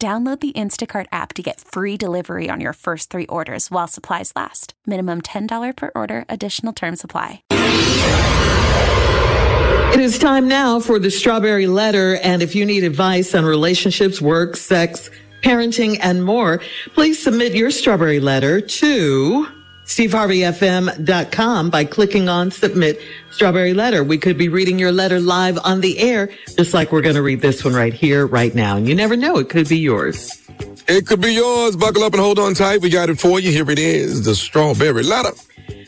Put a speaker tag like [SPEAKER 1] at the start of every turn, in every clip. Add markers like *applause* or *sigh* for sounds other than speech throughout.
[SPEAKER 1] Download the Instacart app to get free delivery on your first three orders while supplies last. Minimum $10 per order, additional term supply.
[SPEAKER 2] It is time now for the Strawberry Letter. And if you need advice on relationships, work, sex, parenting, and more, please submit your Strawberry Letter to steveharveyfm.com by clicking on submit strawberry letter. We could be reading your letter live on the air, just like we're going to read this one right here, right now. And you never know, it could be yours.
[SPEAKER 3] It could be yours. Buckle up and hold on tight. We got it for you. Here it is, the strawberry letter.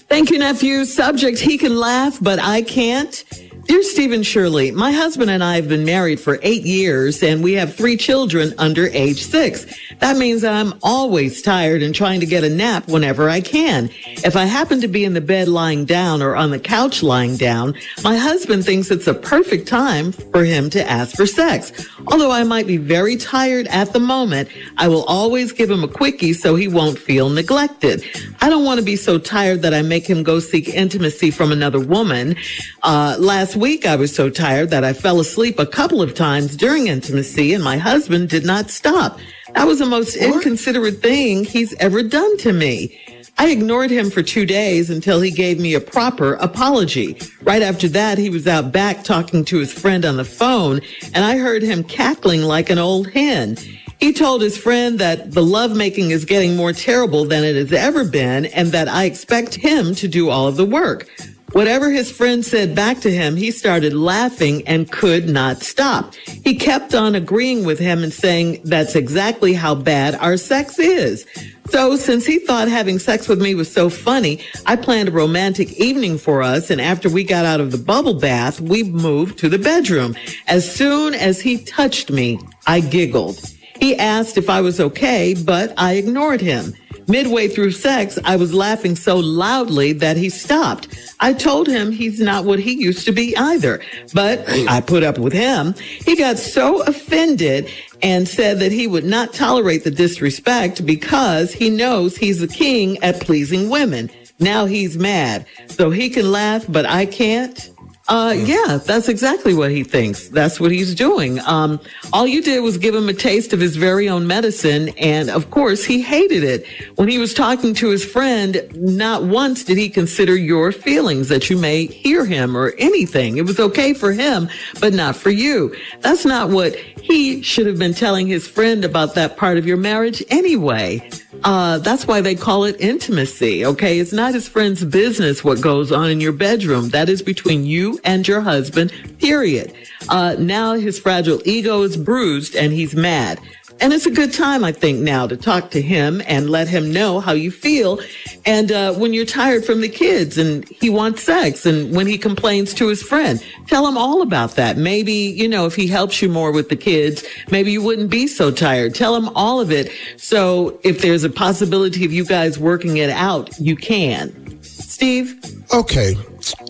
[SPEAKER 2] Thank you, nephew. Subject, he can laugh, but I can't. Dear Steve and Shirley, my husband and I have been married for eight years and we have three children under age six. That means that I'm always tired and trying to get a nap whenever I can. If I happen to be in the bed lying down or on the couch lying down, my husband thinks it's a perfect time for him to ask for sex. Although I might be very tired at the moment, I will always give him a quickie so he won't feel neglected. I don't want to be so tired that I make him go seek intimacy from another woman. Uh, last week I was so tired that I fell asleep a couple of times during intimacy and my husband did not stop. That was the most what? inconsiderate thing he's ever done to me. I ignored him for two days until he gave me a proper apology. Right after that, he was out back talking to his friend on the phone, and I heard him cackling like an old hen. He told his friend that the lovemaking is getting more terrible than it has ever been, and that I expect him to do all of the work. Whatever his friend said back to him, he started laughing and could not stop. He kept on agreeing with him and saying that's exactly how bad our sex is. So since he thought having sex with me was so funny, I planned a romantic evening for us. And after we got out of the bubble bath, we moved to the bedroom. As soon as he touched me, I giggled. He asked if I was okay, but I ignored him. Midway through sex, I was laughing so loudly that he stopped. I told him he's not what he used to be either, but I put up with him. He got so offended and said that he would not tolerate the disrespect because he knows he's a king at pleasing women. Now he's mad. So he can laugh, but I can't. Uh, yeah, that's exactly what he thinks. That's what he's doing. Um, all you did was give him a taste of his very own medicine. And of course, he hated it. When he was talking to his friend, not once did he consider your feelings that you may hear him or anything. It was okay for him, but not for you. That's not what he should have been telling his friend about that part of your marriage anyway. Uh, that's why they call it intimacy. Okay. It's not his friend's business what goes on in your bedroom. That is between you and your husband, period. Uh, now his fragile ego is bruised and he's mad. And it's a good time, I think, now to talk to him and let him know how you feel. And uh, when you're tired from the kids and he wants sex and when he complains to his friend, tell him all about that. Maybe, you know, if he helps you more with the kids, maybe you wouldn't be so tired. Tell him all of it. So if there's a possibility of you guys working it out, you can. Steve?
[SPEAKER 4] Okay.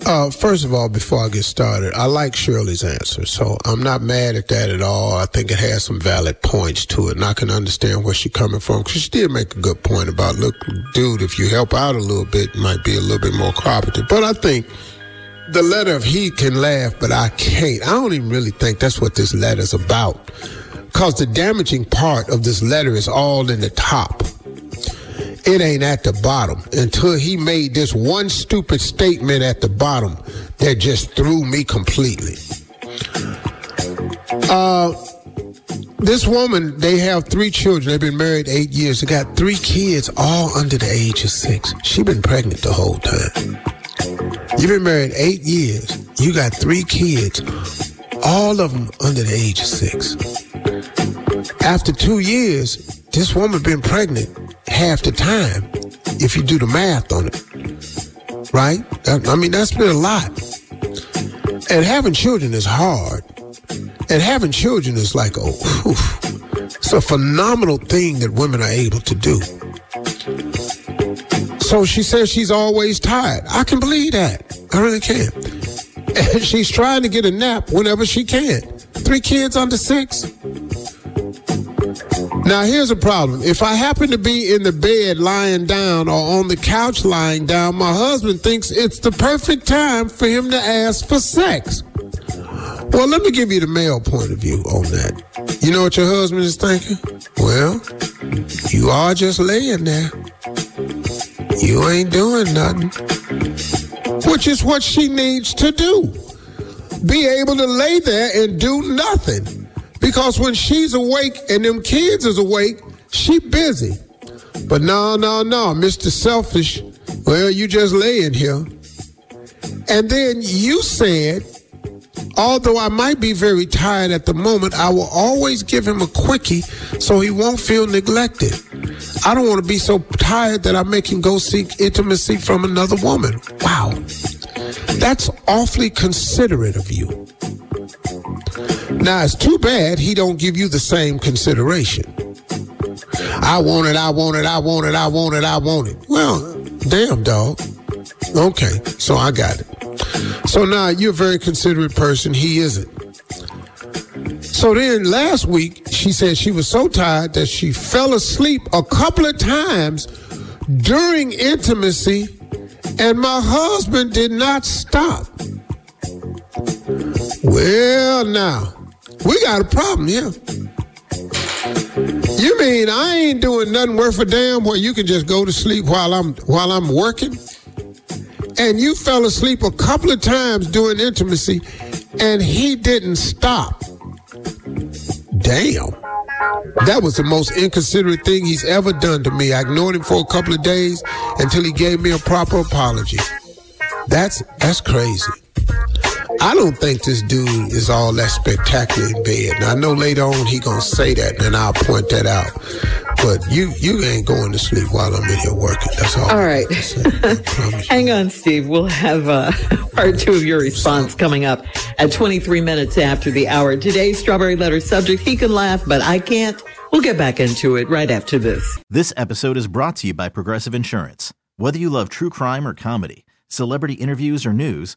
[SPEAKER 4] Uh, first of all, before I get started, I like Shirley's answer, so I'm not mad at that at all. I think it has some valid points to it, and I can understand where she's coming from. Because she did make a good point about, look, dude, if you help out a little bit, might be a little bit more cooperative. But I think the letter of he can laugh, but I can't. I don't even really think that's what this letter's about. Because the damaging part of this letter is all in the top it ain't at the bottom until he made this one stupid statement at the bottom that just threw me completely. Uh, this woman, they have three children. They've been married eight years. They got three kids, all under the age of six. She been pregnant the whole time. You've been married eight years. You got three kids, all of them under the age of six. After two years, this woman been pregnant half the time. If you do the math on it, right? I mean, that's been a lot. And having children is hard. And having children is like, oh, whew, it's a phenomenal thing that women are able to do. So she says she's always tired. I can believe that. I really can. *laughs* And she's trying to get a nap whenever she can. Three kids under six. Now, here's a problem. If I happen to be in the bed lying down or on the couch lying down, my husband thinks it's the perfect time for him to ask for sex. Well, let me give you the male point of view on that. You know what your husband is thinking? Well, you are just laying there. You ain't doing nothing. Which is what she needs to do. Be able to lay there and do nothing. Because when she's awake and them kids is awake, she busy. But no, no, no, Mr. Selfish, well, you just laying here. And then you said Although I might be very tired at the moment, I will always give him a quickie so he won't feel neglected. I don't want to be so tired that I make him go seek intimacy from another woman. Wow. That's awfully considerate of you. Now, it's too bad he don't give you the same consideration. I want it, I want it, I want it, I want it, I want it. Well, damn, dog. Okay, so I got it. So now you're a very considerate person. He isn't. So then last week, she said she was so tired that she fell asleep a couple of times during intimacy, and my husband did not stop. Well, now, we got a problem here. You mean I ain't doing nothing worth a damn where you can just go to sleep while I'm while I'm working? and you fell asleep a couple of times during intimacy and he didn't stop. Damn. That was the most inconsiderate thing he's ever done to me. I ignored him for a couple of days until he gave me a proper apology. That's that's crazy. I don't think this dude is all that spectacular in bed. Now I know later on he gonna say that, and I'll point that out. But you you ain't going to sleep while I'm in here working. That's all.
[SPEAKER 2] All right. *laughs* Hang on, Steve. We'll have uh, *laughs* part two of your response coming up at 23 minutes after the hour. Today's strawberry letter subject: He can laugh, but I can't. We'll get back into it right after this.
[SPEAKER 5] This episode is brought to you by Progressive Insurance. Whether you love true crime or comedy, celebrity interviews or news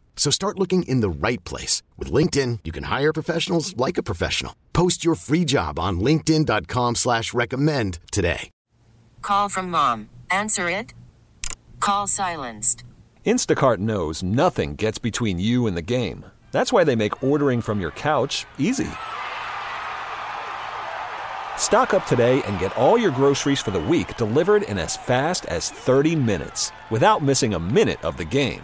[SPEAKER 6] So start looking in the right place. With LinkedIn, you can hire professionals like a professional. Post your free job on linkedin.com slash recommend today.
[SPEAKER 7] Call from mom. Answer it. Call silenced.
[SPEAKER 8] Instacart knows nothing gets between you and the game. That's why they make ordering from your couch easy. Stock up today and get all your groceries for the week delivered in as fast as 30 minutes without missing a minute of the game.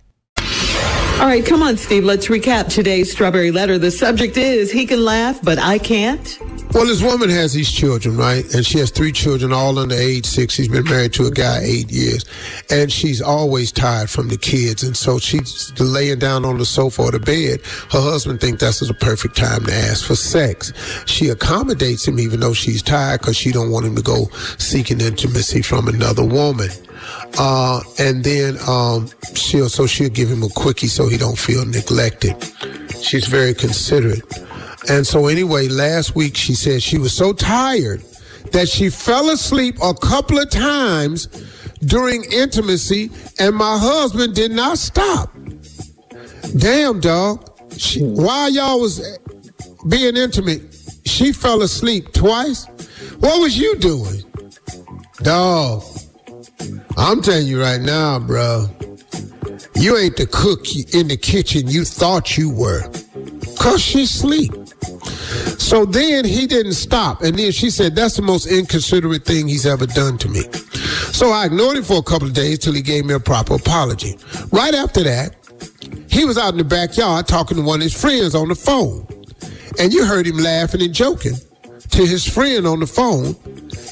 [SPEAKER 2] All right, come on, Steve. Let's recap today's strawberry letter. The subject is He can laugh, but I can't.
[SPEAKER 4] Well, this woman has these children, right? And she has three children, all under age six. She's been married to a guy eight years, and she's always tired from the kids. And so she's laying down on the sofa or the bed. Her husband thinks that's the perfect time to ask for sex. She accommodates him, even though she's tired, because she don't want him to go seeking intimacy from another woman. Uh, and then um, she'll so she'll give him a quickie so he don't feel neglected. She's very considerate. And so, anyway, last week she said she was so tired that she fell asleep a couple of times during intimacy, and my husband did not stop. Damn, dog. She, while y'all was being intimate, she fell asleep twice. What was you doing? Dog, I'm telling you right now, bro. You ain't the cook in the kitchen you thought you were. Cause she sleep. So then he didn't stop. And then she said, that's the most inconsiderate thing he's ever done to me. So I ignored him for a couple of days till he gave me a proper apology. Right after that, he was out in the backyard talking to one of his friends on the phone. And you heard him laughing and joking to his friend on the phone.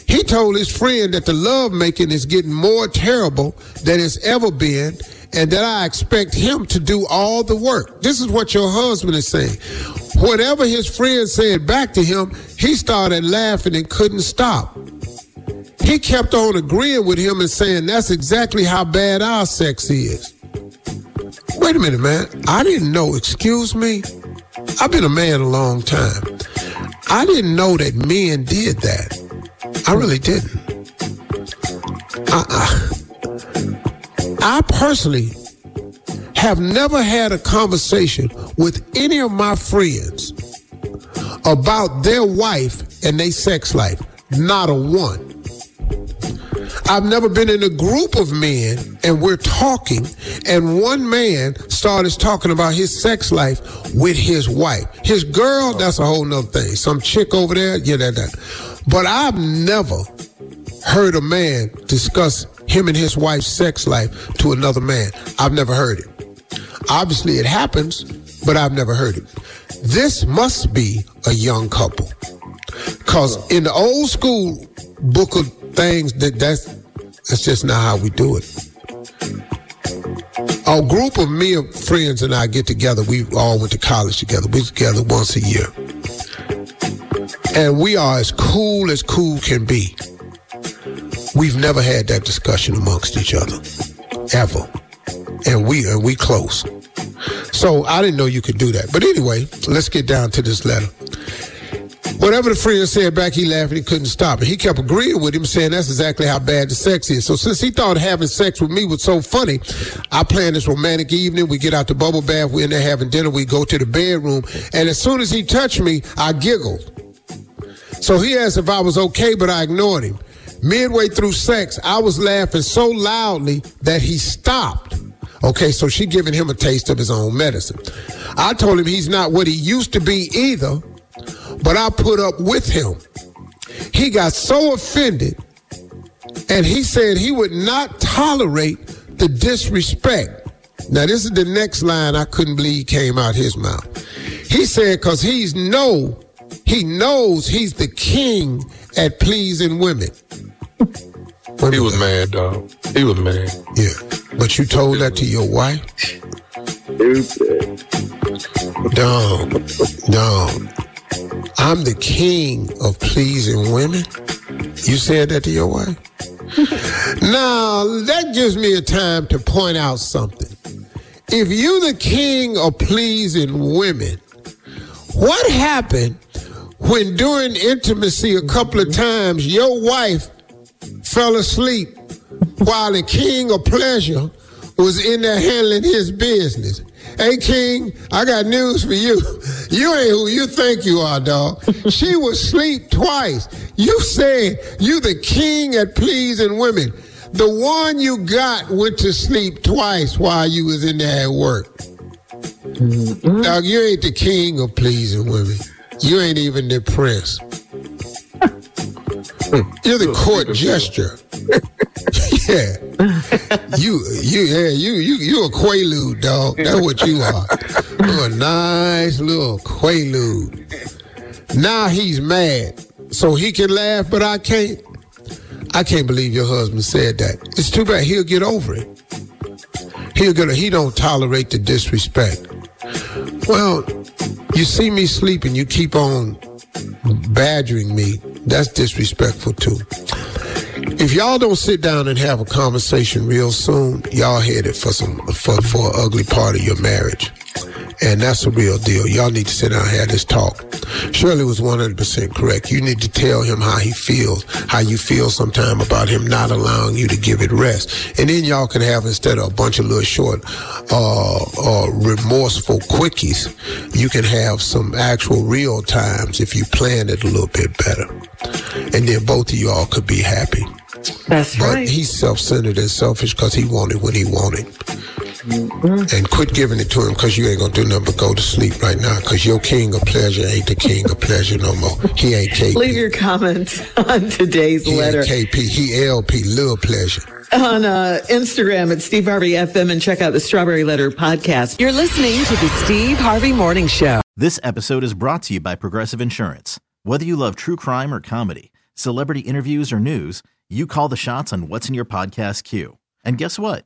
[SPEAKER 4] He told his friend that the love making is getting more terrible than it's ever been and that I expect him to do all the work. This is what your husband is saying. Whatever his friend said back to him, he started laughing and couldn't stop. He kept on agreeing with him and saying that's exactly how bad our sex is. Wait a minute, man. I didn't know. Excuse me? I've been a man a long time. I didn't know that men did that. I really didn't. Uh-uh. I personally have never had a conversation with any of my friends about their wife and their sex life. Not a one. I've never been in a group of men and we're talking, and one man started talking about his sex life with his wife. His girl, that's a whole nother thing. Some chick over there, yeah, that, that. But I've never heard a man discuss him and his wife's sex life to another man. I've never heard it. Obviously, it happens, but I've never heard it. This must be a young couple. Because in the old school book of things, that that's, that's just not how we do it. A group of me and friends and I get together. We all went to college together. We together once a year. And we are as cool as cool can be. We've never had that discussion amongst each other, ever, and we and we close. So I didn't know you could do that. But anyway, let's get down to this letter. Whatever the friend said back, he laughed and he couldn't stop it. He kept agreeing with him, saying that's exactly how bad the sex is. So since he thought having sex with me was so funny, I planned this romantic evening. We get out the bubble bath, we're in there having dinner, we go to the bedroom, and as soon as he touched me, I giggled. So he asked if I was okay, but I ignored him. Midway through sex, I was laughing so loudly that he stopped. Okay, so she giving him a taste of his own medicine. I told him he's not what he used to be either, but I put up with him. He got so offended, and he said he would not tolerate the disrespect. Now, this is the next line I couldn't believe came out his mouth. He said, because he's no, he knows he's the king at pleasing women.
[SPEAKER 3] He was mad, dog. He was mad.
[SPEAKER 4] Yeah. But you told that to your wife? Dog. Dog. I'm the king of pleasing women. You said that to your wife? *laughs* now, that gives me a time to point out something. If you the king of pleasing women, what happened when during intimacy a couple of times your wife fell asleep while the king of pleasure was in there handling his business. Hey, King, I got news for you. You ain't who you think you are, dog. she was sleep twice. You said you the king at pleasing women. The one you got went to sleep twice while you was in there at work. Mm-hmm. Dog, you ain't the king of pleasing women. You ain't even the prince. *laughs* You're the court gesture. *laughs* yeah. You you yeah, you you you a quaalude, dog. That's what you are. You're a nice little quaalude. Now he's mad. So he can laugh, but I can't. I can't believe your husband said that. It's too bad. He'll get over it. He'll get. He don't tolerate the disrespect. Well, you see me sleeping. You keep on badgering me. That's disrespectful too. If y'all don't sit down and have a conversation real soon, y'all headed for some for for an ugly part of your marriage. And that's a real deal. Y'all need to sit down and have this talk. Shirley was 100% correct. You need to tell him how he feels, how you feel sometime about him not allowing you to give it rest. And then y'all can have, instead of a bunch of little short, uh, uh, remorseful quickies, you can have some actual real times if you plan it a little bit better. And then both of y'all could be happy.
[SPEAKER 2] That's
[SPEAKER 4] But
[SPEAKER 2] right.
[SPEAKER 4] he's self-centered and selfish because he wanted what he wanted. And quit giving it to him because you ain't gonna do nothing but go to sleep right now because your king of pleasure ain't the king of pleasure no more. He ain't KP.
[SPEAKER 2] Leave your comments on today's
[SPEAKER 4] he
[SPEAKER 2] letter
[SPEAKER 4] ain't KP. He LP, little pleasure.
[SPEAKER 2] on uh, Instagram at Steve Harvey FM and check out the Strawberry Letter podcast.
[SPEAKER 9] You're listening to the Steve Harvey Morning Show.
[SPEAKER 5] This episode is brought to you by Progressive Insurance. Whether you love true crime or comedy, celebrity interviews or news, you call the shots on what's in your podcast queue. And guess what?